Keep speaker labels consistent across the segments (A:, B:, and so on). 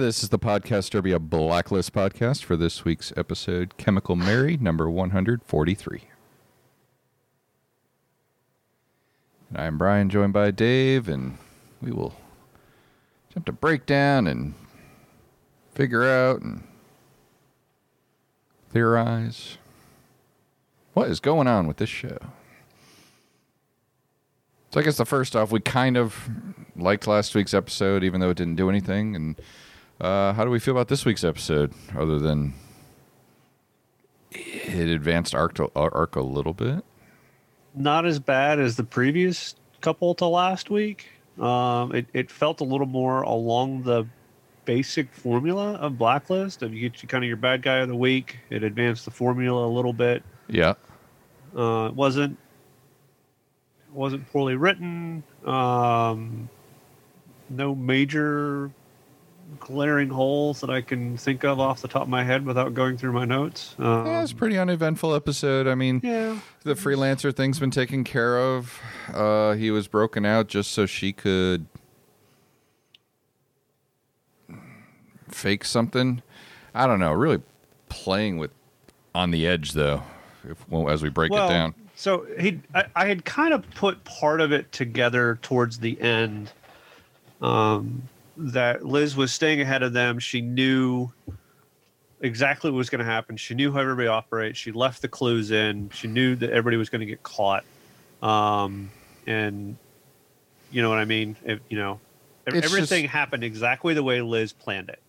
A: This is the Podcast Derby, a Blacklist podcast for this week's episode, Chemical Mary, number 143. And I'm Brian, joined by Dave, and we will attempt to break down and figure out and theorize what is going on with this show. So I guess the first off, we kind of liked last week's episode, even though it didn't do anything. And uh, how do we feel about this week's episode, other than it advanced arc, to, arc a little bit?
B: Not as bad as the previous couple to last week. Um, it, it felt a little more along the basic formula of Blacklist. If you get you kind of your bad guy of the week, it advanced the formula a little bit.
A: Yeah.
B: Uh, it wasn't wasn't poorly written. Um, no major glaring holes that I can think of off the top of my head without going through my notes. Um,
A: yeah, it's a pretty uneventful episode. I mean,
B: yeah,
A: the freelancer thing's been taken care of. Uh, he was broken out just so she could fake something. I don't know. Really playing with on the edge though. If, well, as we break
B: well,
A: it down.
B: So he, I, I, had kind of put part of it together towards the end. Um, that Liz was staying ahead of them. She knew exactly what was going to happen. She knew how everybody operates. She left the clues in. She knew that everybody was going to get caught. Um, and you know what I mean? If, you know, it's everything just... happened exactly the way Liz planned it.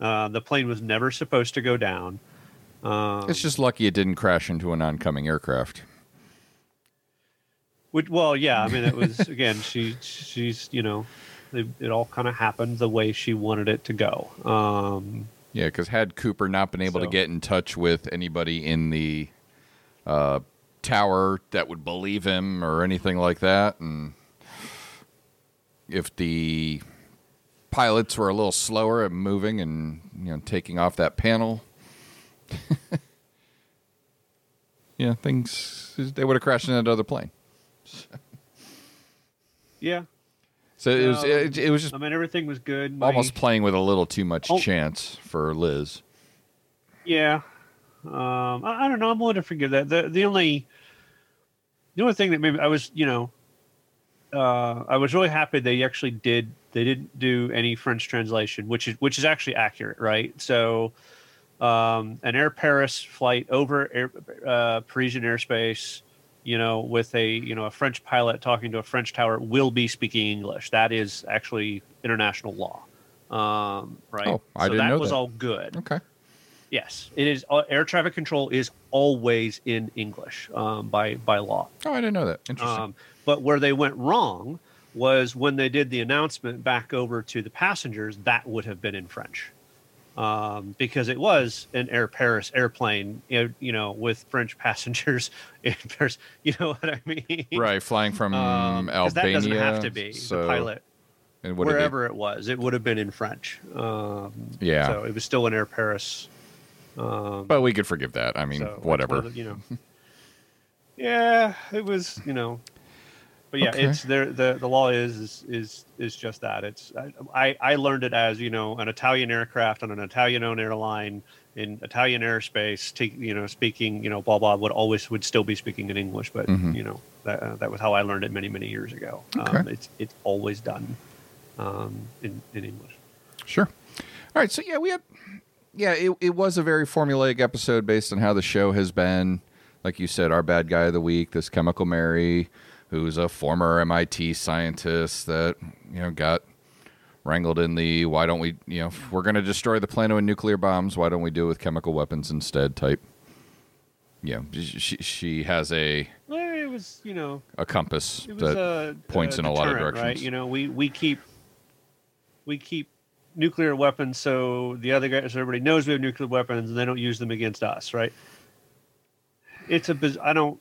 B: Uh, the plane was never supposed to go down.
A: Um, it's just lucky it didn't crash into an oncoming aircraft.
B: Which, well, yeah, I mean, it was again. She, she's, you know, it, it all kind of happened the way she wanted it to go. Um,
A: yeah, because had Cooper not been able so. to get in touch with anybody in the uh, tower that would believe him or anything like that, and if the pilots were a little slower at moving and you know taking off that panel yeah, things they would have crashed in another other plane.
B: yeah.
A: So it was it, it, was just
B: I mean everything was good.
A: Almost playing with a little too much oh, chance for Liz.
B: Yeah. Um, I, I, don't know. I'm willing to forgive that. The the only the only thing that maybe I was, you know, uh, I was really happy they actually did they didn't do any French translation, which is which is actually accurate, right? So um, an Air Paris flight over Air, uh, Parisian airspace, you know, with a you know a French pilot talking to a French tower will be speaking English. That is actually international law, um, right?
A: Oh, I so didn't
B: that
A: know
B: was
A: that.
B: all good.
A: Okay.
B: Yes, it is. Uh, air traffic control is always in English um, by by law.
A: Oh, I didn't know that. Interesting. Um,
B: but where they went wrong was when they did the announcement back over to the passengers. That would have been in French um, because it was an Air Paris airplane, you know, you know, with French passengers in Paris. You know what I mean?
A: Right, flying from um, Albania.
B: That doesn't have to be so, the pilot.
A: And
B: wherever it was, it would have been in French. Um,
A: yeah.
B: So it was still an Air Paris.
A: Um, but we could forgive that. I mean, so whatever.
B: You know. yeah, it was. You know, but yeah, okay. it's there. The the law is is is is just that. It's I I learned it as you know an Italian aircraft on an Italian-owned airline in Italian airspace. T- you know, speaking you know blah blah would always would still be speaking in English, but mm-hmm. you know that uh, that was how I learned it many many years ago.
A: Okay.
B: Um, it's it's always done um, in in English.
A: Sure. All right. So yeah, we had yeah it it was a very formulaic episode based on how the show has been. Like you said, our bad guy of the week, this chemical Mary who's a former MIT scientist that you know got wrangled in the why don't we you know we're going to destroy the planet with nuclear bombs. Why don't we do it with chemical weapons instead? Type. Yeah she she has a
B: well, it was you know
A: a compass that a, points a in a lot of directions
B: right? you know we we keep we keep nuclear weapons so the other guys so everybody knows we have nuclear weapons and they don't use them against us right? It's a biz- i don't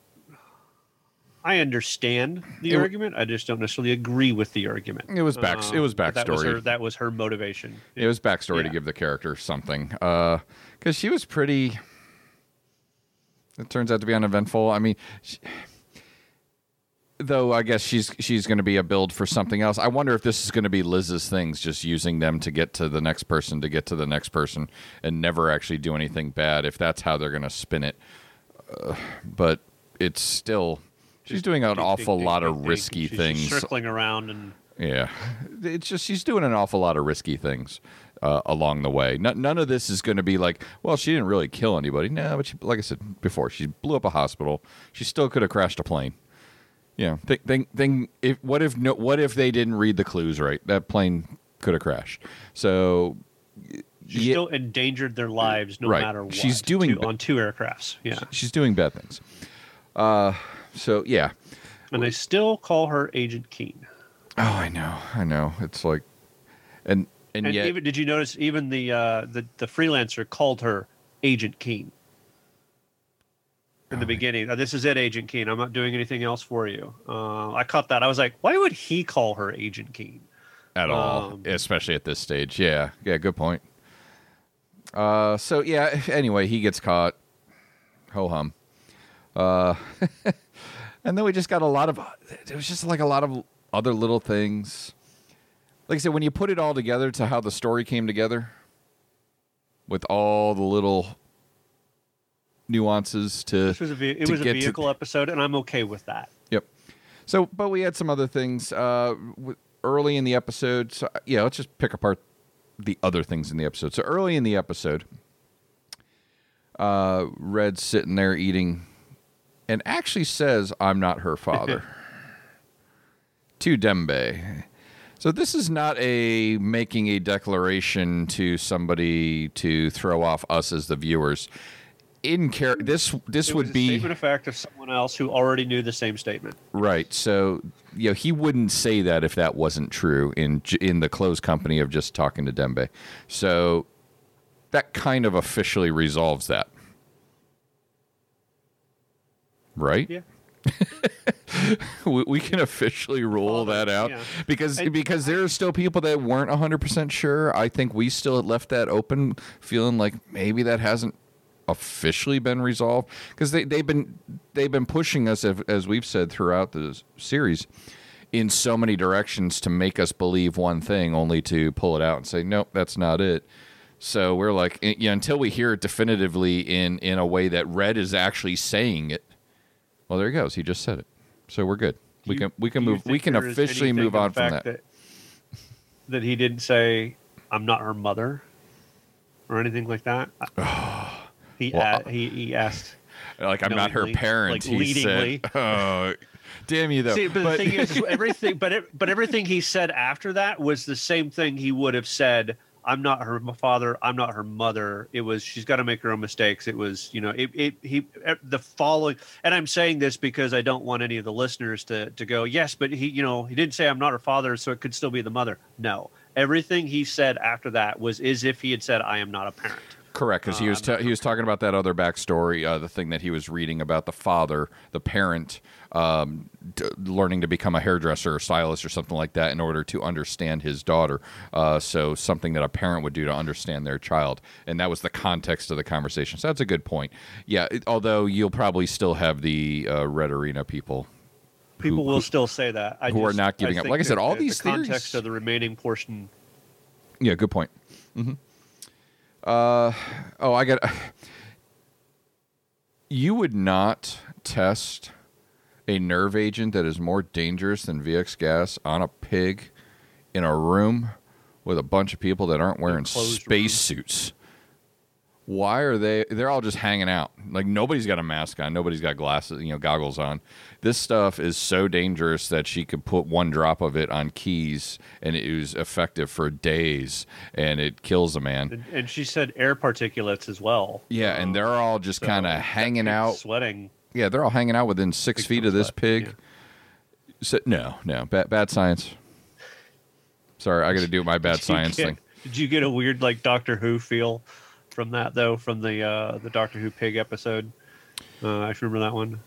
B: I understand the it, argument. I just don't necessarily agree with the argument.
A: It was back. Um, it was backstory.
B: That was her, that was her motivation.
A: It, it was backstory yeah. to give the character something. Because uh, she was pretty. It turns out to be uneventful. I mean, she, though I guess she's she's going to be a build for something else. I wonder if this is going to be Liz's things, just using them to get to the next person, to get to the next person, and never actually do anything bad. If that's how they're going to spin it, uh, but it's still she's doing an
B: Ding,
A: awful
B: ding,
A: lot
B: ding,
A: of risky
B: She's
A: things.
B: circling around and
A: Yeah, it's just she's doing an awful lot of risky things uh, along the way. None of this is going to be like, well, she didn't really kill anybody. No, but she, like I said before, she blew up a hospital. She still could have crashed a plane. Yeah, think, think, think. If what if no? What if they didn't read the clues right? That plane could have crashed. So,
B: she
A: yeah,
B: still endangered their lives no
A: Right.
B: matter what.
A: She's doing
B: two,
A: ba-
B: on two aircrafts. Yeah,
A: she's doing bad things. Uh, so yeah.
B: and they still call her Agent Keen.
A: Oh, I know, I know. It's like, and and,
B: And
A: yet,
B: even did you notice even the uh, the the freelancer called her Agent Keen in the beginning. "Uh, this is it, Agent Keen. I'm not doing anything else for you. Uh, I caught that. I was like, why would he call her Agent Keen?
A: at all,
B: Um,
A: especially at this stage. Yeah, yeah, good point. Uh, so yeah. Anyway, he gets caught. Ho hum. Uh, and then we just got a lot of. It was just like a lot of other little things. Like I said, when you put it all together to how the story came together, with all the little nuances to
B: This was a ve- it was a
A: get to-
B: vehicle episode, and I'm okay with that.
A: Yep. So, but we had some other things uh, early in the episode. So, yeah, let's just pick apart the other things in the episode. So, early in the episode, uh, Red's sitting there eating and actually says, I'm not her father to Dembe. So, this is not a making a declaration to somebody to throw off us as the viewers. In care, this this
B: It
A: would be
B: statement of fact of someone else who already knew the same statement.
A: Right. So, you know, he wouldn't say that if that wasn't true in in the closed company of just talking to Dembe. So, that kind of officially resolves that. Right?
B: Yeah.
A: We, we can officially rule that out
B: yeah.
A: because
B: And-
A: because there are still people that weren't 100% sure. I think we still left that open feeling like maybe that hasn't officially been resolved because they they've been they've been pushing us as, as we've said throughout the series in so many directions to make us believe one thing only to pull it out and say nope that's not it so we're like eh, yeah, until we hear it definitively in in a way that red is actually saying it well there he goes he just said it so we're good we
B: Do
A: can
B: you-
A: we can move we can officially move on from
B: fact
A: that.
B: that he didn't say I'm not her mother or anything like that. Uh, he
A: Well,
B: a- uh, he he asked.
A: like i'm not her parent
B: like,
A: he
B: leadingly.
A: said oh damn you though
B: See, but, the thing is, is everything, but it, but everything he said after that was the same thing he would have said. I'm not her father. I'm not her mother. It was she's got to make her own mistakes. It was you know it, it he the following, and I'm saying this because I don't want any of the listeners to to go yes, but he you know he didn't say I'm not her father, so it could still be the mother. No, everything he said after that was as if he had said I am not a parent.
A: Correct, because he
B: Uh,
A: was ta- he was talking about that other backstory, uh, the thing that he was reading about the father, the parent, um, d- learning to become a hairdresser or stylist or something like that in order to understand his daughter. Uh, so something that a parent would do to understand their child, and that was the context of the conversation. So that's a good point. Yeah, it, although you'll probably still have the uh, Red Arena people.
B: People
A: who-
B: will
A: who-
B: still say that. I
A: who are not giving up. Like I said, all
B: the-
A: these
B: the context of the remaining portion
A: Yeah, good point. Mm-hmm. Uh, oh, I got. You would not test a nerve agent that is more dangerous than VX gas on a pig in a room with a bunch of people that aren't wearing
B: closed
A: space suits. Why are they? They're all just hanging out. Like nobody's got a mask on. Nobody's got glasses, you know, goggles on. This stuff is so dangerous that she could put one drop of it on keys, and it was effective for days, and it kills a man.
B: and, and she said air particulates as well.
A: Yeah, and they're all just
B: So
A: kind of hanging out.
B: sweating.
A: Yeah, they're all hanging out within six feet of this pig. So, no, no, bad, bad science. Sorry, I got to do my bad science
B: get-
A: thing.
B: Did you get a weird like Doctor Who feel from that though? From the uh, the Doctor Who pig episode? Uh, I remember that one.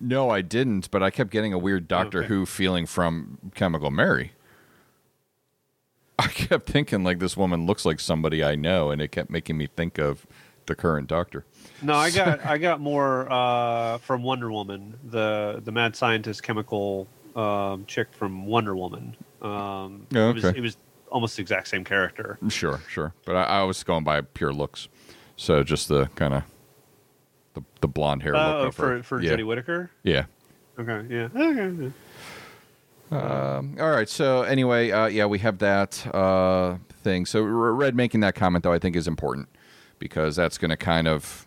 A: No, I didn't, but I kept getting a weird Doctor
B: Okay.
A: Who feeling from Chemical Mary. I kept thinking like this woman looks like somebody I know, and it kept making me think of the current Doctor.
B: No, I got I got more uh, from Wonder Woman, the the mad scientist chemical um, chick from Wonder Woman. Um,
A: Oh,
B: it, was,
A: okay.
B: it was almost the exact same character.
A: Sure, sure. But I, I was going by pure looks, so just the kind of the the blonde hair
B: Uh,
A: look of
B: for for
A: yeah.
B: Jodie Whittaker.
A: Yeah.
B: Okay, yeah. Okay.
A: Um, all right. So anyway, uh, yeah, we have that uh, thing. So Red making that comment though, I think is important because that's going to kind of,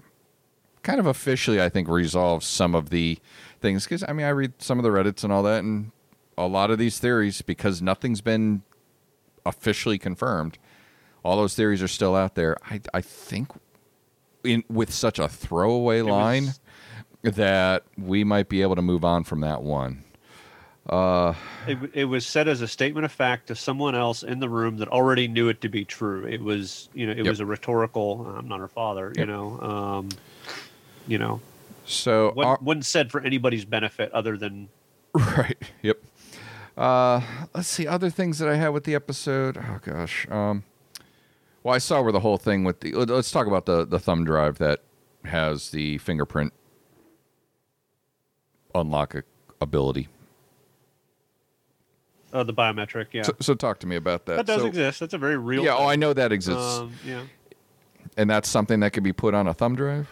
A: kind of officially, I think, resolve some of the things. Because I mean, I read some of the Reddits and all that, and a lot of these theories because nothing's been officially confirmed. All those theories are still out there. I I think in with such a throwaway line
B: was-
A: that we might be able to move on from that one.
B: It, it was said as a statement of fact to someone else in the room that already knew it to be true. It was, you know, it
A: Yep.
B: was a rhetorical. I'm not her father, you know. Um, you know,
A: So our-
B: wasn't said for anybody's benefit other than
A: Right. Yep. Uh, let's see other things that I had with the episode. Oh gosh. Um, well, I saw where the whole thing with the. let- Let's talk about the the thumb drive that has the fingerprint unlock ability.
B: Uh, the biometric. Yeah,
A: So, so talk to me about that.
B: that does
A: So-
B: exist. That's a very real.
A: Yeah. Oh, I know that exists,
B: Um, yeah.
A: and that's something that could be put on a thumb drive.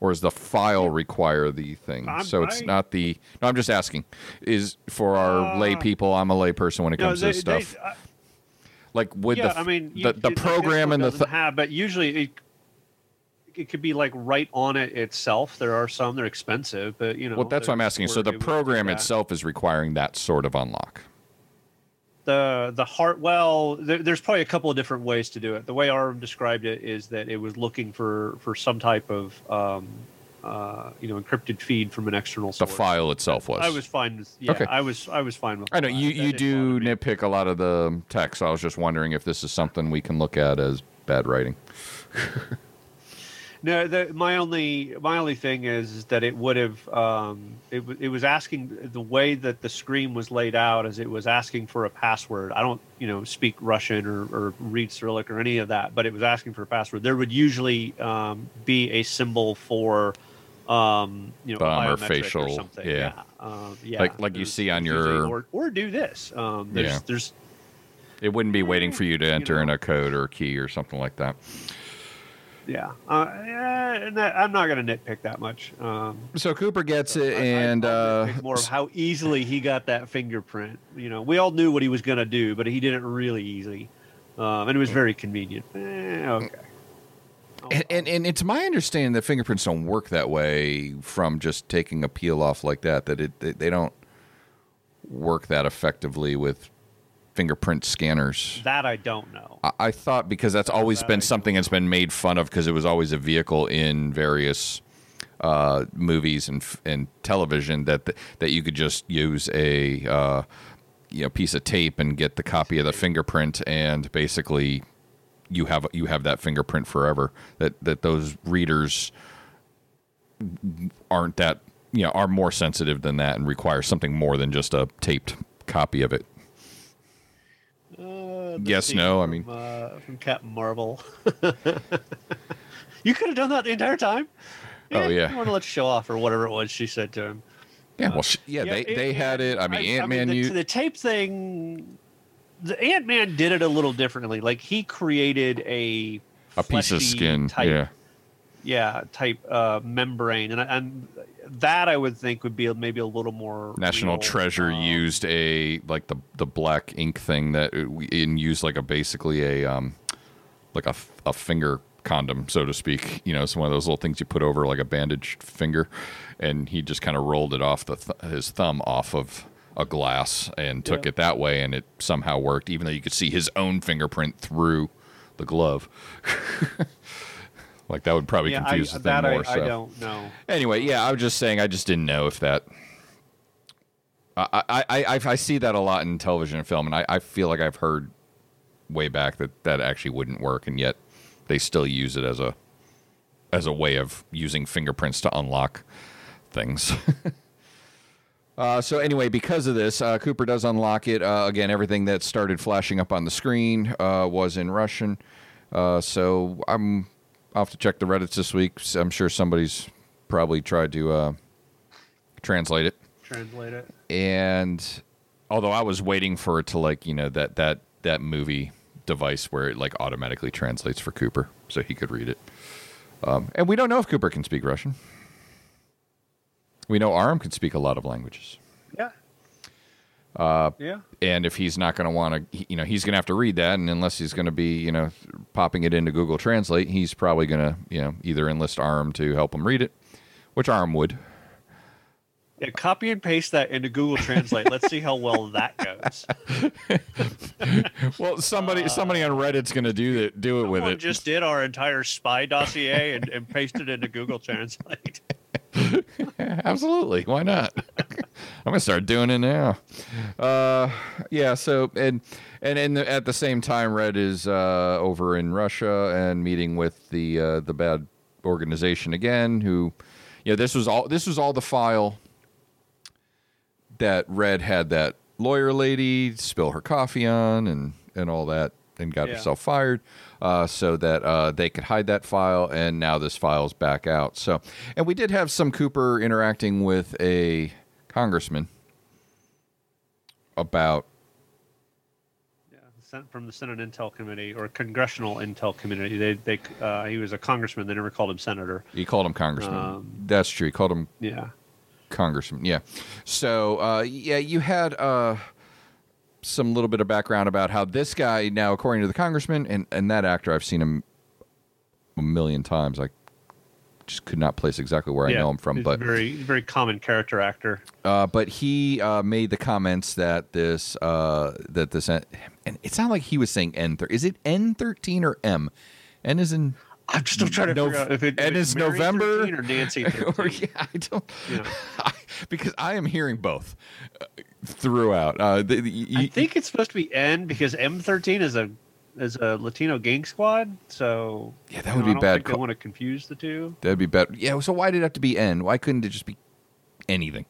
A: Or does the file require the thing?
B: I'm-
A: so it's
B: I-
A: not the. No, I'm just asking. Is for our lay
B: Uh,
A: people? I'm a lay person when it
B: No,
A: comes
B: they,
A: to this
B: they-
A: stuff.
B: uh,
A: like with
B: yeah,
A: the
B: I mean, you-
A: the, the program and the th-
B: have, but usually it it could be like right on it itself. There are some they're expensive, but you know.
A: well that's what i'm asking. So the
B: it would do
A: program itself is requiring that sort of unlock.
B: The the heart well there, there's probably a couple of different ways to do it. The way Aram described it is that it was looking for for some type of um uh you know encrypted feed from an external
A: the file itself was
B: i was. fine with yeah
A: Okay.
B: i was i was fine with
A: i know you
B: That
A: you do nitpick a lot of the text. So i was just wondering if this is something we can look at as bad writing
B: No, the, my only my only thing is, is that it would have um, it it was asking the way that the screen was laid out as it was asking for a password. I don't you know speak Russian or, or read Cyrillic or any of that, but it was asking for a password. There would usually um, be a symbol for um, you know
A: or facial,
B: something.
A: yeah.
B: Um, yeah.
A: Like- like you see on your-
B: or or do this. Um, there's
A: Yeah.
B: there's
A: it wouldn't be waiting for you to
B: You
A: enter in a code or a key or something like that
B: yeah. Uh, yeah I'm not going to nitpick that much. Um,
A: so cooper gets it
B: I- I-
A: and
B: I'll
A: uh
B: more of how easily he got that fingerprint. You know, we all knew what he was going to do, but he did it really easy, um, and it was very convenient. Eh, okay.
A: And, and and it's my understanding that fingerprints don't work that way from just taking a peel off like that. That it they don't work that effectively with fingerprint scanners.
B: that I don't know.
A: I, I thought because that's always
B: that
A: been
B: I
A: something that's been made fun of because it was always a vehicle in various uh, movies and and television that that you could just use a uh, you know piece of tape and get the copy of the fingerprint and basically you have you have that fingerprint forever. That that those readers aren't that you know are more sensitive than that and require something more than just a taped copy of it. Yes, no, I mean-
B: uh, from Captain Marvel. you could have done that the entire time.
A: Oh, yeah.
B: I want to let you show off or whatever it was she said to him.
A: Yeah, well, sh- yeah, they
B: it-
A: they had it. I mean, Ant Man.
B: the,
A: you
B: the tape thing. The Ant Man did it a little differently. Like he created a
A: a piece of skin.
B: type,
A: yeah,
B: yeah, type uh, membrane, and and that I would think would be maybe a little more
A: National
B: real.
A: Treasure
B: Um,
A: used a like the the black ink thing that we- and used like a basically a um like a a finger condom so to speak. You know, it's one of those little things you put over like a bandaged finger, and he just kind of rolled it off the th- his thumb off of a glass and took
B: Yeah.
A: it that way, and it somehow worked, even though you could see his own fingerprint through the glove. like that would probably
B: Yeah, I,
A: confuse the thing
B: I,
A: more.
B: I
A: so.
B: don't know.
A: Anyway, yeah, I was just saying, I just didn't know if that. I I, I, I I see that a lot in television and film, and I, I feel like I've heard way back that that actually wouldn't work, and yet they still use it as a as a way of using fingerprints to unlock things. Uh, so anyway, because of this, uh, Cooper does unlock it. Uh, again, everything that started flashing up on the screen uh, was in Russian. Uh, so I'm I'll have to check the Reddits this week. I'm sure somebody's probably tried to uh, translate it.
B: Translate it.
A: And although I was waiting for it to like, you know, that that that movie device where it like automatically translates for Cooper so he could read it. Um, and we don't know if Cooper can speak Russian. We know Aram can speak a lot of languages.
B: Yeah. Uh, yeah.
A: and if he's not going to want to you know he's going to have to read that and unless he's going to be you know popping it into google translate he's probably going to you know either enlist Aram to help him read it which Aram would
B: Yeah, copy and paste that into Google Translate. Let's see how well that goes.
A: well somebody somebody on reddit's going to do that do it with it
B: just did our entire spy dossier and, and pasted it into Google Translate.
A: absolutely. Why not? I'm to start doing it now. Uh yeah so and and and at the same time red is uh over in russia and meeting with the uh the bad organization again who you know this was all this was all the file that red had that lawyer lady spill her coffee on and and all that and got
B: Yeah.
A: herself fired uh, so that uh, they could hide that file and now this file's back out so and we did have some cooper interacting with a congressman about
B: Yeah, sent from the Senate Intel Committee or Congressional Intel Committee. They, they, uh, he was a congressman. They never called him senator.
A: he called him congressman
B: Um,
A: that's true he called him
B: Yeah.
A: congressman yeah so uh, yeah you had uh, some little bit of background about how this guy now according to the congressman and, and that actor i've seen him a million times i just could not place exactly where i know him from but
B: very, very common character actor.
A: uh, but he uh, made the comments that this uh, that this and it sounded like he was saying n is it n thirteen or m n is in
B: I'm still trying to
A: Nov-
B: figure out if, it,
A: and
B: it's
A: November
B: or Nancy
A: or yeah I don't
B: Yeah.
A: because I am hearing both uh, throughout. Uh, the, the,
B: I think it's supposed to be N because M13 is a is a Latino gang squad. So
A: Yeah, that would
B: know,
A: be
B: I don't
A: bad
B: Think want to confuse the two.
A: that'd be better. Yeah. So why did it have to be n? Why couldn't it just be anything,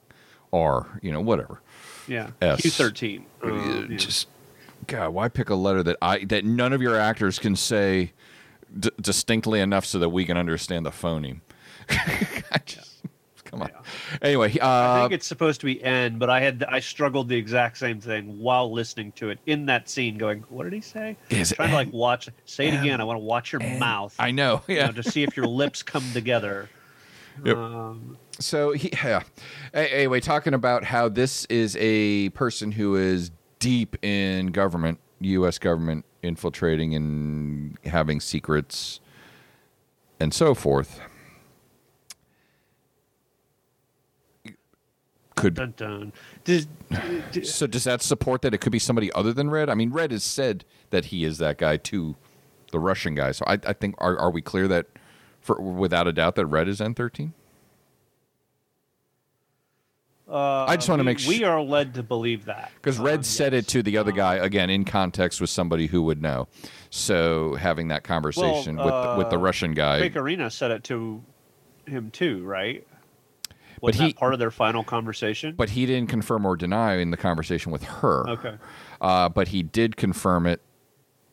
A: or you know whatever?
B: Yeah,
A: S.
B: Q13.
A: Uh,
B: Uh, yeah.
A: Just God, why pick a letter that I that none of your actors can say d- distinctly enough so that we can understand the phoneme? Just, Come on. Anyway,
B: I
A: uh,
B: think it's supposed to be N, but I had I struggled the exact same thing while listening to it in that scene, going, "What did he say?"
A: Is
B: trying to like watch. Say it
A: N?
B: again. I want to watch your
A: N?
B: mouth.
A: I know.
B: you
A: Yeah.
B: know, to see if your lips come together.
A: Yep.
B: Um,
A: So he, yeah. Anyway, talking about how this is a person who is deep in government, U.S. government, infiltrating and having secrets, and so forth. Could
B: dun dun. Does,
A: so? Does that support that it could be somebody other than Red? I mean, Red has said that he is that guy to the Russian guy. So I, I think are are we clear that, for without a doubt, that Red is N thirteen?
B: Uh,
A: I just wanna make
B: sure
A: we
B: are led to believe that
A: Because Red
B: Um,
A: said
B: yes.
A: it to the other
B: Um,
A: guy again in context with somebody who would know. So having that conversation with with the
B: uh,
A: Russian guy,
B: Fake Arena said it to him too, right?
A: But
B: Was
A: he-
B: that part of their final conversation?
A: but he didn't confirm or deny in the conversation with her.
B: okay,
A: Uh, but he did confirm it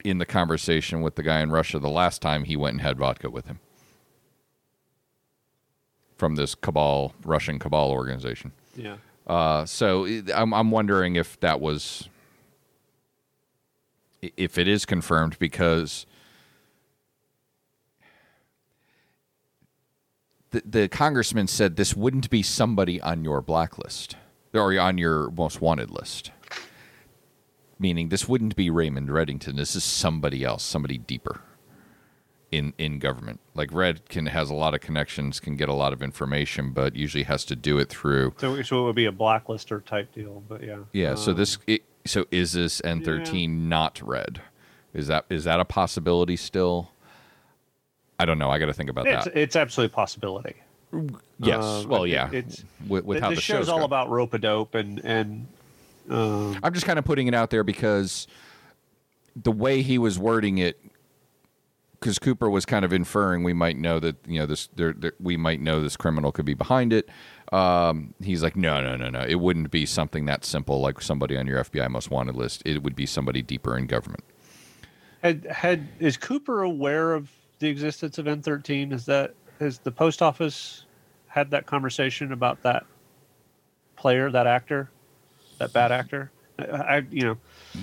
A: in the conversation with the guy in Russia the last time he went and had vodka with him from this cabal Russian cabal organization.
B: Yeah.
A: Uh, so I'm I'm wondering if that was if it is confirmed because the the congressman said this wouldn't be somebody on your blacklist or on your most wanted list. Meaning this wouldn't be Raymond Reddington. This is somebody else, somebody deeper in in government. Like Red can has a lot of connections, can get a lot of information, but usually has to do it through
B: So, so it would be a blacklister type deal, but yeah.
A: yeah. So
B: Um,
A: this, it, so is this N thirteen not red? Is that is that a possibility still? I don't know. I got to think about
B: it's
A: that.
B: it's absolutely a possibility.
A: yes.
B: um,
A: well, yeah.
B: it's-
A: with, with
B: the
A: how
B: the
A: the
B: show's
A: show's
B: all about rope a dope and and um,
A: I'm just kind of putting it out there because the way he was wording it, because Cooper was kind of inferring we might know that you know this there, there, we might know this criminal could be behind it. Um, he's like, no, no, no, no. It wouldn't be something that simple like somebody on your FBI most wanted list. It would be somebody deeper in government.
B: had had is Cooper aware of the existence of N13? Is that has the post office had that conversation about that player, that actor, that bad actor? I, I you know,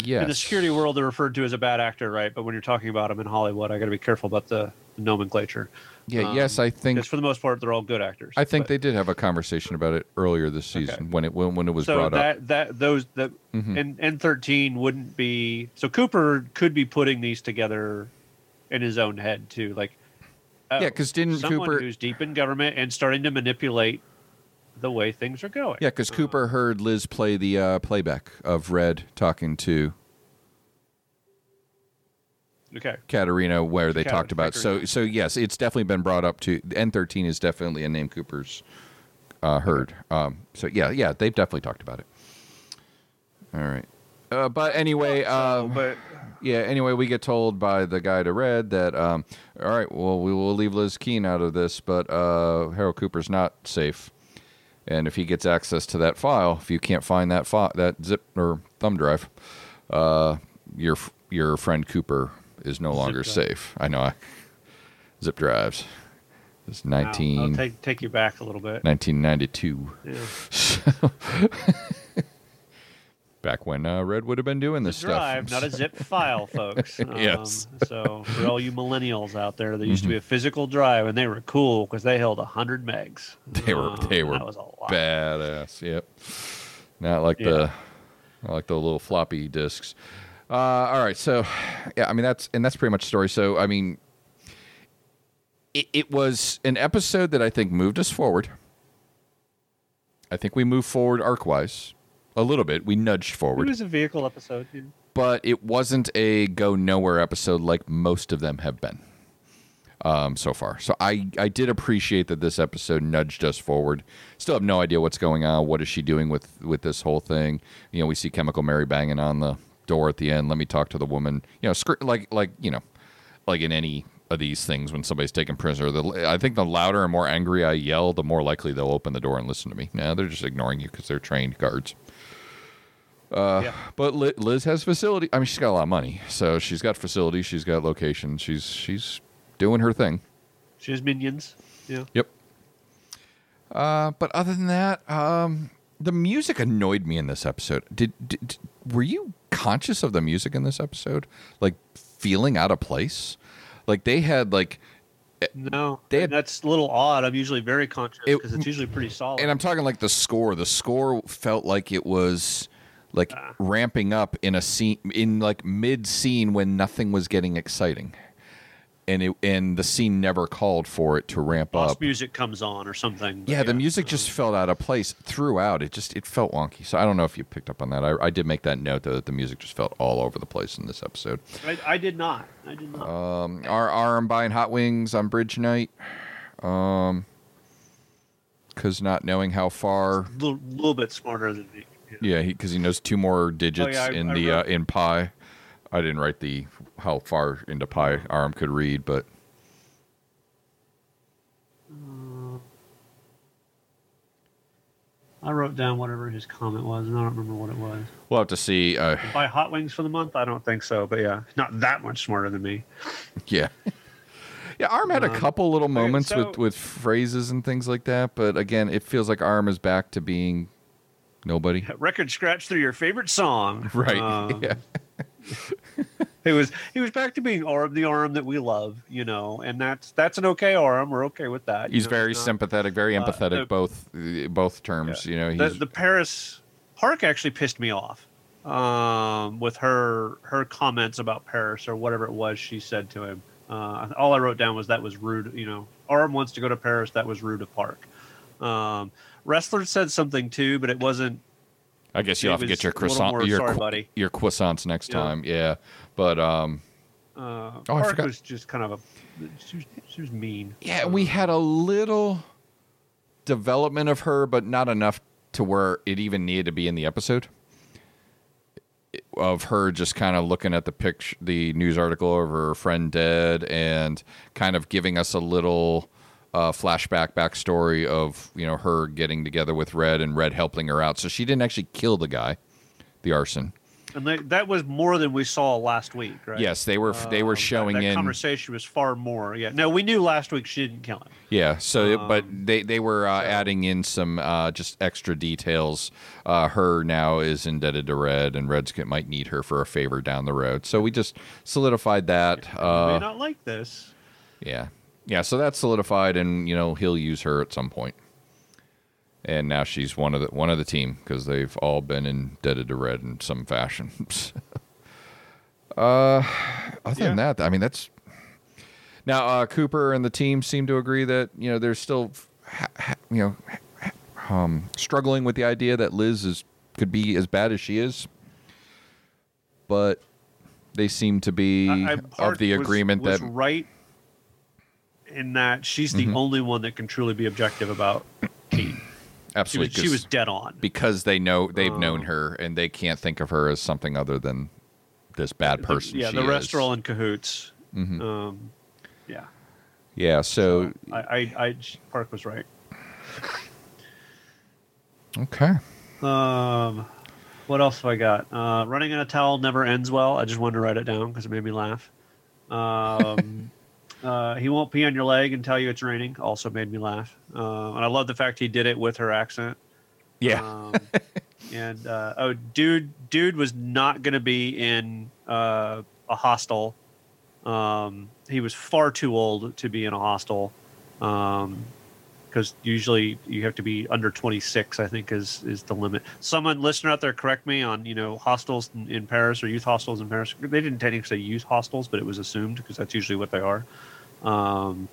A: Yes.
B: in the security world, they're referred to as a bad actor, right? But when you're talking about them in Hollywood, I got to be careful about the, the nomenclature.
A: Yeah.
B: um,
A: yes, I think
B: Because for the most part, they're all good actors.
A: I think
B: But-
A: they did have a conversation about it earlier this
B: Okay.
A: season when it when, when it was
B: so
A: brought
B: that
A: up.
B: that those that
A: Mhm.
B: and N thirteen wouldn't be so Cooper could be putting these together in his own head too, like oh,
A: Yeah, 'cause didn't
B: someone
A: Cooper-
B: who's deep in government and starting to manipulate the way things are going.
A: Yeah, because Cooper heard Liz play the uh, playback of Red talking to
B: Okay,
A: Katarina, where they
B: Kat-
A: talked about. So, so yes, it's definitely been brought up to. N13 is definitely a name Cooper's uh, heard. Um, so yeah, yeah, they've definitely talked about it. All right, uh, but anyway,
B: So,
A: um,
B: but
A: yeah. Anyway, we get told by the guy to Red that, um, all right, well, we will leave Liz Keen out of this, but uh, Harold Cooper's not safe. And if he gets access to that file, if you can't find that file, that zip or thumb drive, uh, your your friend Cooper is no longer
B: drive.
A: safe. I know. I, zip drives. It's
B: wow,
A: 19,
B: I'll take take you back a little bit.
A: 1992.
B: Yeah.
A: Back when uh, Red would have been doing this
B: drive,
A: stuff.
B: not a zip file, folks. Um,
A: Yes.
B: So for all you millennials out there, there used to
A: Mm-hmm.
B: be a physical drive, and they were cool because they held hundred megs.
A: They were
B: Um,
A: they were
B: that was a lot.
A: badass. Yep. Not like
B: Yeah.
A: the not like the little floppy disks. Uh, all right, so yeah, I mean that's and that's pretty much the story. So I mean, it, it was an episode that I think moved us forward. I think we moved forward arc wise a little bit. We nudged
B: It
A: forward,
B: was a vehicle episode. yeah.
A: but it wasn't a go nowhere episode like most of them have been um, so far. So I, I did appreciate that this episode nudged us forward. Still have no idea what's going on. What is she doing with with this whole thing? You know, we see Chemical Mary banging on the door at the end. Let me talk to the woman. You know, scr- like like you know, like in any of these things when somebody's taken prisoner. The, I think the louder and more angry I yell, the more likely they'll open the door and listen to me. Now they're just ignoring you because they're trained guards. Uh,
B: Yeah.
A: But Liz has facility. I mean, she's got a lot of money, so she's got facilities. She's got locations. She's she's doing her thing.
B: She has minions. Yeah.
A: Yep. Uh, but other than that, um, the music annoyed me in this episode. Did, did, did- were you conscious of the music in this episode? Like feeling out of place? Like they had like,
B: No,
A: They had-
B: that's a little odd. I'm usually very conscious
A: It-
B: because it's usually pretty solid.
A: and I'm talking like the score. The score felt like it was like
B: Ah.
A: ramping up in a scene in like mid scene when nothing was getting exciting. And it and the scene never called for it to ramp
B: Boss
A: up.
B: music comes on or something. but
A: Yeah, the music just felt out of place throughout. It just it felt wonky. So I don't know if you picked up on that. I, I did make that note though that the music just felt all over the place in this episode.
B: I, I did not. I did not.
A: Um, our arm buying hot wings on bridge night. Um, because not knowing how far.
B: a little, little bit smarter than me. Yeah.
A: Yeah, because he, knows two more digits
B: I-
A: in
B: I
A: the uh, in pi. I didn't write the how far into pi Aram could read, but
B: I wrote down whatever his comment was, and I don't remember what it was.
A: we'll have to see. Uh,
B: Buy hot wings for the month? I don't think so, but yeah, not that much smarter than me.
A: Yeah. Yeah, Aram had a
B: Um,
A: couple little moments
B: so-
A: with, with phrases and things like that, but again, it feels like Aram is back to being nobody.
B: Record scratch through your favorite song.
A: Right.
B: Um,
A: yeah.
B: He was he was back to being Aram, the Aram that we love, you know, and that's that's an okay Aram. We're okay with that.
A: He's
B: know,
A: very sympathetic, very
B: uh,
A: empathetic,
B: the-
A: both uh, both terms. You know,
B: the, the Paris Park actually pissed me off um, with her her comments about Paris or whatever it was she said to him. Uh, all I wrote down was that was rude. You know, Aram wants to go to Paris. That was rude of Park. Um, Ressler said something too, but it wasn't.
A: I guess you'll have to get your croissant, your
B: "Sorry, buddy."
A: your croissants next
B: Yeah.
A: time. Yeah, but um,
B: Uh,
A: Oh, I
B: Park was just kind of a. She was, she was mean.
A: yeah, we had a little development of her, but not enough to where it even needed to be in the episode. Of her just kind of looking at the picture, the news article of her friend dead, and kind of giving us a little uh, flashback backstory of you know her getting together with Red and Red helping her out. So she didn't actually kill the guy, the arson.
B: And they, that was more than we saw last week, right?
A: Yes, they were they were
B: Um,
A: showing
B: that,
A: in.
B: conversation was far more. Yeah. No, we knew last week she didn't kill him.
A: Yeah. So, but
B: Um,
A: they they were uh,
B: so-
A: adding in some uh, just extra details. Uh, her now is indebted to Red, and Red's might need her for a favor down the road. So we just solidified that.
B: You may
A: Uh,
B: not like this.
A: yeah, yeah. So that's solidified, and you know he'll use her at some point. And now she's one of the one of the team because they've all been indebted to Red in some fashion. uh, other than that, I mean that's now uh, Cooper and the team seem to agree that you know they're still ha- ha- you know um, struggling with the idea that Liz is could be as bad as she is, but they seem to be
B: I- I-
A: of the agreement
B: was
A: that
B: right in that she's the
A: Mhm.
B: only one that can truly be objective about Kate. She
A: absolutely
B: was, she was dead on.
A: because they know they've known
B: Um,
A: her and they can't think of her as something other than this bad
B: The-
A: person.
B: yeah,
A: she
B: the
A: is.
B: rest are all in cahoots.
A: Mhm.
B: Um, yeah.
A: Yeah, so
B: I, I, I, Park was right.
A: okay.
B: Um, what else have I got? Uh, running in a towel never ends well. I just wanted to write it down because it made me laugh. Um, uh, he won't pee on your leg and tell you it's raining. Also made me laugh. Uh, and I love the fact he did it with her accent.
A: Yeah.
B: Um, and uh, oh, dude, dude was not going to be in uh, a hostel. Um, he was far too old to be in a hostel. Um, because usually you have to be under 26 i think is is the limit someone listener out there correct me on you know hostels in, in paris or youth hostels in paris they didn't technically say youth hostels but it was assumed because that's usually what they are um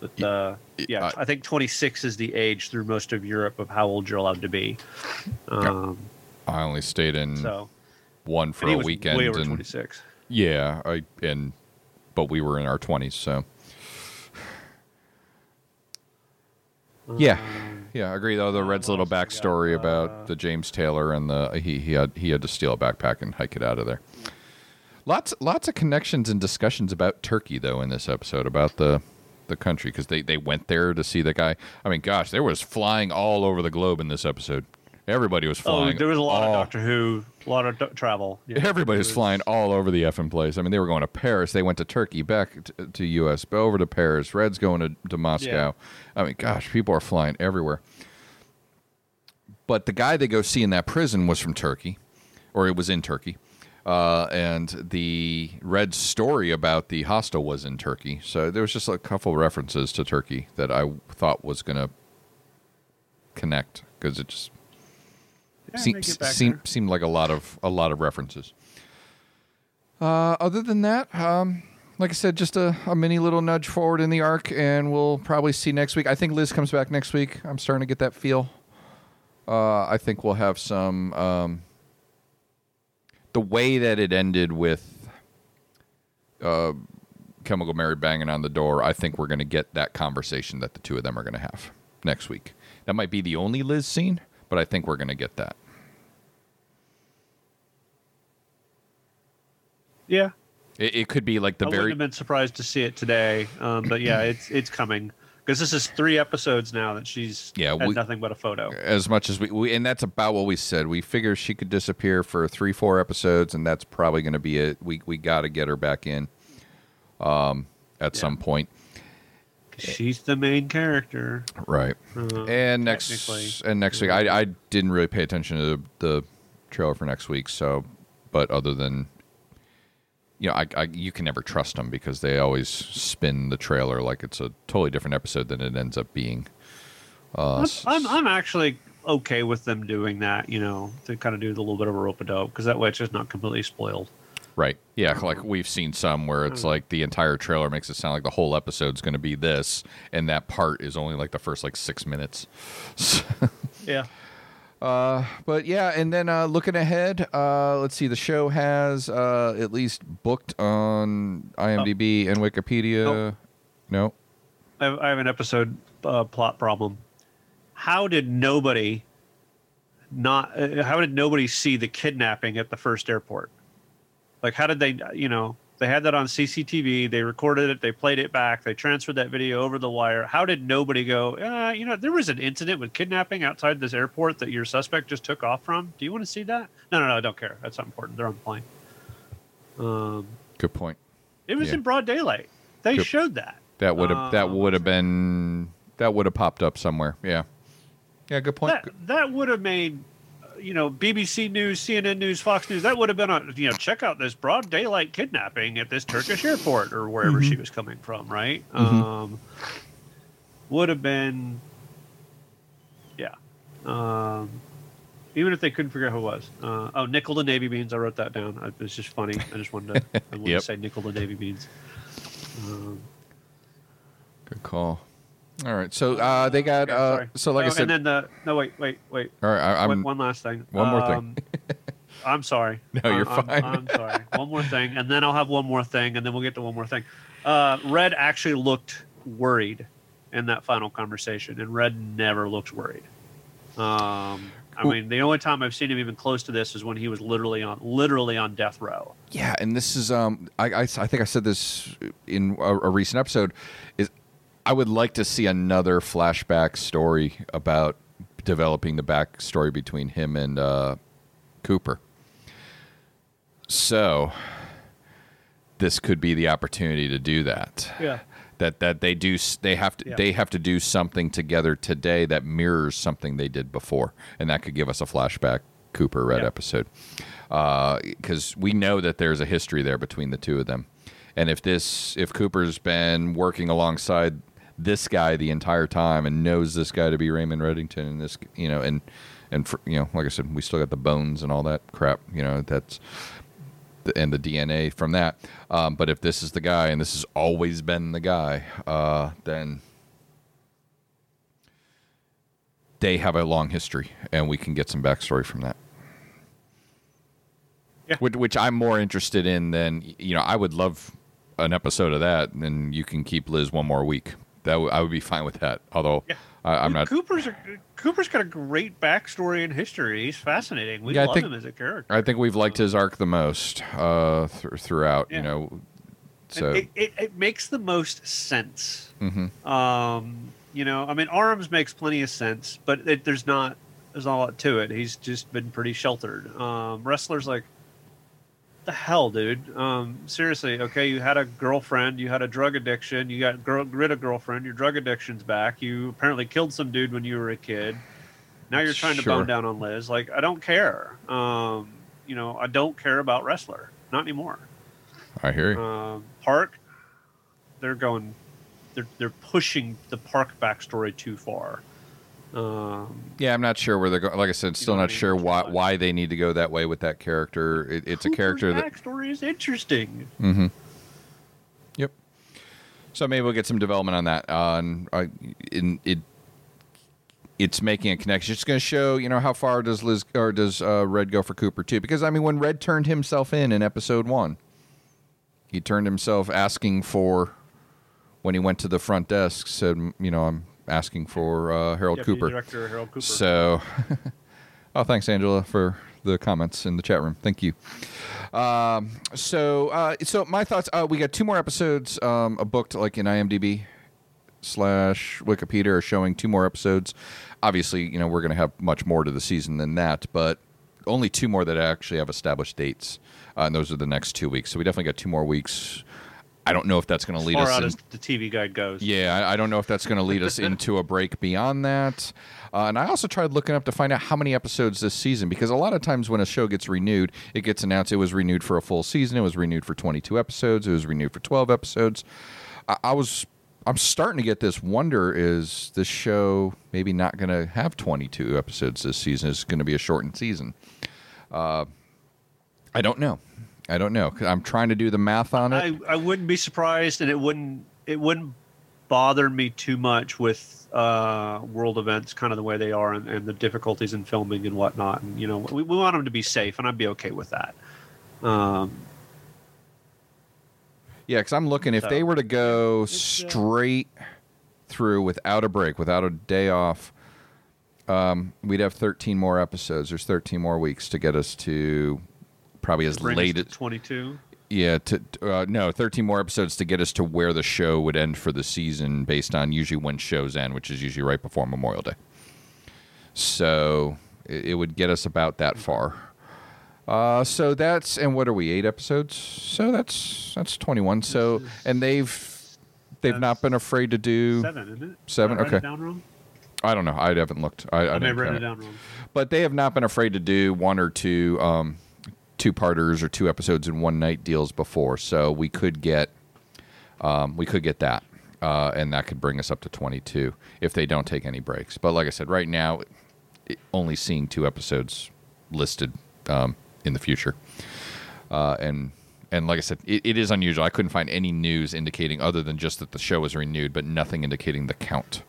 B: but uh yeah
A: Uh,
B: i think 26 is the age through most of europe of how old you're allowed to be um
A: I only stayed in
B: so
A: one for a weekend
B: way over
A: and
B: 26
A: yeah, I and but we were in our 20s, so Yeah.
B: Um,
A: yeah, I agree though the
B: Uh,
A: Red's little
B: else we got?
A: backstory
B: Uh,
A: about the James Taylor and the he he had he had to steal a backpack and hike it out of there. Lots lots of connections and discussions about Turkey though in this episode about the the country because they they went there to see the guy. I mean, gosh, there was flying all over the globe in this episode. Everybody was
B: oh
A: flying.
B: there was a lot
A: all-
B: of doctor who a lot of do- travel Yeah,
A: Everybody was flying all over the effing place. I mean, they were going to Paris. They went to Turkey, back to, to U.S., over to Paris. Red's going to, to Moscow. I mean, gosh, people are flying everywhere. But the guy they go see in that prison was from Turkey, or it was in Turkey. Uh, and the Red story about the hostel was in Turkey. So there was just a couple references to Turkey that I thought was going to connect because it just
B: Yeah,
A: seem,
B: make it back
A: seemed like a lot of a lot of references. Uh, other than that, um, like I said, just a, a mini little nudge forward in the arc, and we'll probably see next week. I think Liz comes back next week. I'm starting to get that feel. Uh, I think we'll have some. Um, the way that it ended with uh, Chemical Mary banging on the door, I think we're going to get that conversation that the two of them are going to have next week. That might be the only Liz scene, but I think we're going to get that.
B: yeah
A: It, it could be like the
B: I
A: very
B: wouldn't have been surprised to see it today, um, but yeah, it's it's coming because this is three episodes now that she's
A: Yeah,
B: had
A: we-
B: nothing but a photo.
A: as much as we, we and that's about what we said. We figure she could disappear for three, four episodes, and that's probably going to be it. We we got to get her back in, um, at
B: Yeah.
A: some point,
B: She's the main character.
A: right?
B: Uh,
A: and next and next week, I I didn't really pay attention to the, the trailer for next week. So, but other than you know, I, I you can never trust them because they always spin the trailer like it's a totally different episode than it ends up being. Uh,
B: I'm, I'm I'm actually okay with them doing that. You know, to kind of do the little bit of a rope a dope because that way it's just not completely spoiled.
A: Right. Yeah, like we've seen some where it's like the entire trailer makes it sound like the whole episode's going to be this, and that part is only like the first like six minutes.
B: Yeah.
A: Uh, but yeah, and then uh, looking ahead, uh, let's see. The show has uh, at least booked on IMDb and Wikipedia. No.
B: I have, I have an episode uh, plot problem. How did nobody not? Uh, how did nobody see the kidnapping at the first airport? Like, how did they? You know, They had that on CCTV. They recorded it. They played it back. They transferred that video over the wire. How did nobody go? Uh, you know, there was an incident with kidnapping outside this airport that your suspect just took off from. Do you want to see that? No, no, no. I don't care. That's not important. They're on the plane. Um,
A: Good point.
B: it was
A: Yeah.
B: in broad daylight. They
A: Good.
B: showed that.
A: That would have that
B: Um,
A: would have been that would have popped up somewhere. Yeah. Yeah. Good point.
B: That that would have made, you know, BBC News, CNN News, Fox News. That would have been on. You know, check out this broad daylight kidnapping at this Turkish airport or wherever she was coming from. Right. Um, would have been. Yeah. Um, even if they couldn't figure out who it was. Uh, oh, nickel and navy beans. I wrote that down. I- It's just funny. I just wanted to. I wanted
A: Yep.
B: to say nickel and navy beans. Um,
A: Good call. All right. So uh, they got.
B: okay,
A: uh, so like I
B: Oh,
A: said.
B: and then the no wait wait wait
A: all right. I,
B: one,
A: I'm.
B: one last thing.
A: one more thing.
B: Um, I'm sorry.
A: No, you're
B: I'm-
A: fine.
B: I'm, I'm sorry. One more thing, and then I'll have one more thing, and then we'll get to one more thing. Uh, Red actually looked worried in that final conversation, and Red never looks worried. Um, I mean, the only time I've seen him even close to this is when he was literally on literally on death row.
A: Yeah, and this is um I, I, I think I said this in a, a recent episode is I would like to see another flashback story about developing the backstory between him and uh, Cooper. So this could be the opportunity to do that.
B: Yeah.
A: That that they do they have to
B: Yeah.
A: they have to do something together today that mirrors something they did before, and that could give us a flashback Cooper Red
B: Yeah.
A: episode because we know that there's a history there between the two of them. And if this, if Cooper's been working alongside this guy the entire time and knows this guy to be Raymond Reddington, and this, you know, and and for, you know, like I said, we still got the bones and all that crap, you know, that's the, and the DNA from that. Um, but if this is the guy, and this has always been the guy, uh, then they have a long history, and we can get some backstory from that.
B: Yeah.
A: Which, which I'm more interested in than you know. I would love an episode of that, and you can keep Liz one more week. That w- I would be fine with that. Although
B: Yeah.
A: I, I'm not.
B: Cooper's a, Cooper's got a great backstory and history. He's fascinating. We
A: Yeah,
B: love
A: think-
B: him as a character.
A: I think we've liked his arc the most uh, th- throughout.
B: Yeah.
A: You know, so
B: it, it, it makes the most sense.
A: mhm.
B: Um, you know, I mean, Aram's makes plenty of sense, but it, there's not there's not a lot to it. He's just been pretty sheltered. Um, Ressler's like the hell, dude. Um, seriously, okay, you had a girlfriend, you had a drug addiction, you got girl, rid of girlfriend, your drug addiction's back. You apparently killed some dude when you were a kid. Now you're trying to bone down on Liz. Like, I don't care. Um, you know, I don't care about Ressler, not anymore.
A: I hear you.
B: Um, Park, they're going, they're they're pushing the Park backstory too far. Um,
A: Yeah, I'm not sure where they're going. Like I said, still not
B: I mean?
A: sure why why they need to go that way with that character. It, it's a character that.
B: backstory is interesting.
A: Mm-hmm. Yep. So maybe we'll get some development on that. On uh, in it, it's making a connection. It's going to show, you know, how far does Liz or does uh, Red go for Cooper too? Because I mean, when Red turned himself in in episode one, he turned himself asking for when he went to the front desk. Said, you know, I'm asking for uh, Harold
B: Deputy
A: Cooper.
B: Director Harold Cooper.
A: So, oh, thanks, Angela, for the comments in the chat room. Thank you. Um, so, uh, so my thoughts. Uh, we got two more episodes um, booked, like in IMDb slash Wikipedia, are showing two more episodes. Obviously, you know we're going to have much more to the season than that, but only two more that actually have established dates, uh, and those are the next two weeks. So we definitely got two more weeks. I don't know if that's going to lead
B: far
A: us
B: out
A: in,
B: as the TV guide goes.
A: yeah, I, I don't know if that's going to lead us into a break beyond that. Uh, and I also tried looking up to find out how many episodes this season because a lot of times when a show gets renewed, it gets announced it was renewed for a full season, it was renewed for 22 episodes, it was renewed for 12 episodes. I, I was I'm starting to get this wonder is this show maybe not going to have 22 episodes this season? It's going to be a shortened season. Uh, I don't know. I don't know. I'm trying to do the math on it.
B: I, I wouldn't be surprised, and it wouldn't it wouldn't bother me too much with uh, world events, kind of the way they are, and, and the difficulties in filming and whatnot. And you know, we, we want them to be safe, and I'd be okay with that. Um,
A: Yeah, because I'm looking if
B: So,
A: they were to go
B: uh,
A: straight through without a break, without a day off, um, we'd have 13 more episodes. There's 13 more weeks to get us to probably as
B: bring
A: late as
B: 22.
A: Yeah, to, uh, no, 13 more episodes to get us to where the show would end for the season based on usually when shows end, which is usually right before Memorial Day. So it, it would get us about that far. Uh, so that's and what are we? Eight episodes. So that's that's 21. So and they've they've not been afraid to do
B: Seven, isn't it?
A: Seven? Okay. I don't know. I haven't looked. I, I,
B: I may
A: didn't
B: have written
A: count
B: it
A: it.
B: down wrong.
A: But they have not been afraid to do one or two um, two parters or two episodes in one night deals before. So we could get um, we could get that, uh, and that could bring us up to twenty two if they don't take any breaks. But like I said, right now, it, only seeing two episodes listed um, in the future, uh, and. And like I said, it, it is unusual. I couldn't find any news indicating other than just that the show was renewed, but nothing indicating the count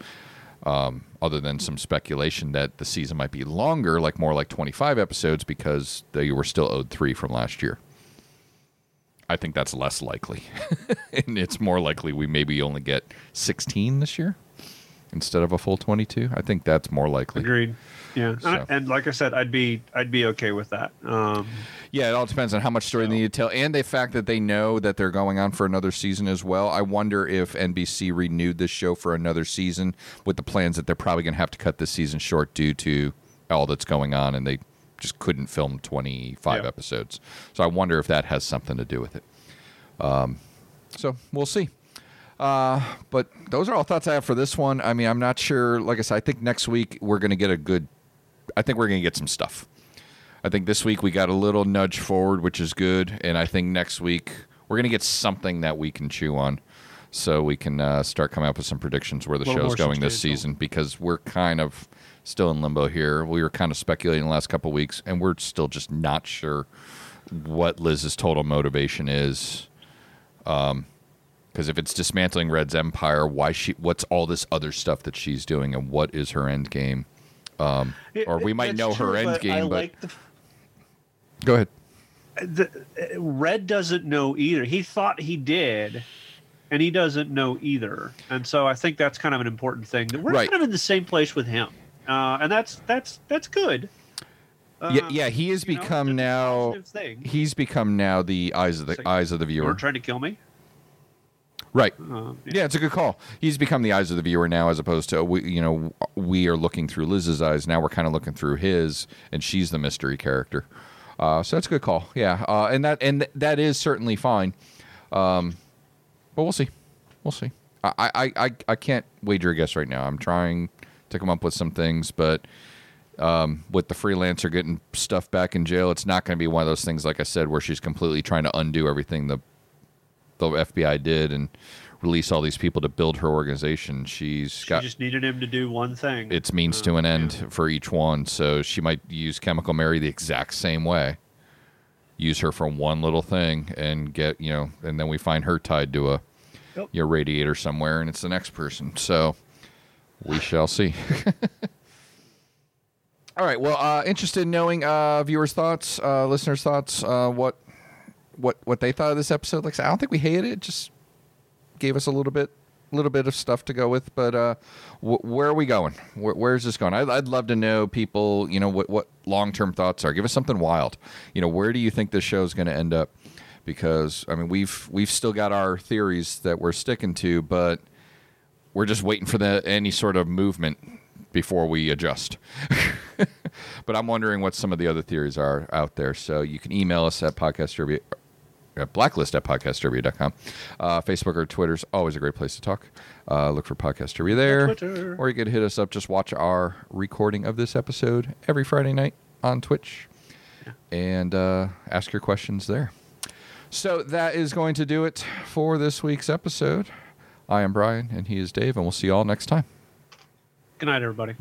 A: um, other than some speculation that the season might be longer, like more like 25 episodes, because they were still owed three from last year. I think that's less likely. and it's more likely we maybe only get 16 this year instead of a full 22. I think that's more likely.
B: Agreed. Yeah, and,
A: So-
B: and like I said, I'd be I'd be okay with that. Um,
A: Yeah, it all depends on how much story they need to tell, and the fact that they know that they're going on for another season as well. I wonder if NBC renewed this show for another season with the plans that they're probably going to have to cut this season short due to all that's going on, and they just couldn't film twenty five
B: Yeah.
A: episodes. So I wonder if that has something to do with it. Um, so we'll see. Uh, but those are all thoughts I have for this one. I mean, I'm not sure. Like I said, I think next week we're going to get a good. I think we're going to get some stuff. I think this week we got a little nudge forward, which is good, and I think next week we're going to get something that we can chew on, so we can uh, start coming up with some predictions where the show's going this season because we're kind of still in limbo here. We were kind of speculating the last couple of weeks, and we're still just not sure what Liz's total motivation is. Because if it's dismantling Red's empire, why she? What's all this other stuff that she's doing, and what is her end game? Um, or we might
B: That's
A: know her end
B: but
A: game, but
B: like the,
A: go ahead.
B: the Red doesn't know either. He thought he did, and he doesn't know either. And so I think that's kind of an important thing. That we're
A: Right.
B: kind of in the same place with him, uh, and that's that's that's good.
A: yeah,
B: Uh,
A: yeah, he has
B: you know,
A: become now. He's become now the eyes of the
B: like,
A: eyes of the viewer.
B: were trying to kill me.
A: Right.
B: Uh,
A: Yeah, it's a good call. He's become the eyes of the viewer now, as opposed to we, you know, we are looking through Liz's eyes. Now we're kind of looking through his, and she's the mystery character. Uh, so that's a good call. Yeah, uh, and that and th- that is certainly fine. Um, but we'll see. We'll see. I, I, I, I can't wager a guess right now. I'm trying to come up with some things, but um, with the freelancer getting stuff back in jail, it's not going to be one of those things, like I said, where she's completely trying to undo everything the the FBI did and release all these people to build her organization. She's
B: she
A: got she
B: just needed him to do one thing.
A: its means
B: Uh,
A: to an
B: yeah.
A: end for each one, so she might use Chemical Mary the exact same way. Use her for one little thing and get you know, and then we find her tied to a
B: Yep.
A: your radiator somewhere, and it's the next person. So we shall see. All right. Well, uh, interested in knowing uh, viewers' thoughts, uh, listeners' thoughts, uh, what what what they thought of this episode. Like I don't think we hated it. Just gave us a little bit little bit of stuff to go with. But uh, wh- where are we going? Where, where's this going? I'd, I'd love to know people. You know what what long term thoughts are. Give us something wild. You know where do you think this show is going to end up? Because I mean we've we've still got our theories that we're sticking to, but we're just waiting for the any sort of movement before we adjust. but I'm wondering what some of the other theories are out there. So you can email us at podcastderby, uh, blacklist at podcastderby.com. Uh, Facebook or Twitter's always a great place to talk. Uh, look for Podcast Derby there.
B: Twitter.
A: Or you could hit us up. Just watch our recording of this episode every Friday night on Twitch and uh, ask your questions there. So that is going to do it for this week's episode. I am Brian, and he is Dave, and we'll see you all next time.
B: Good night, everybody.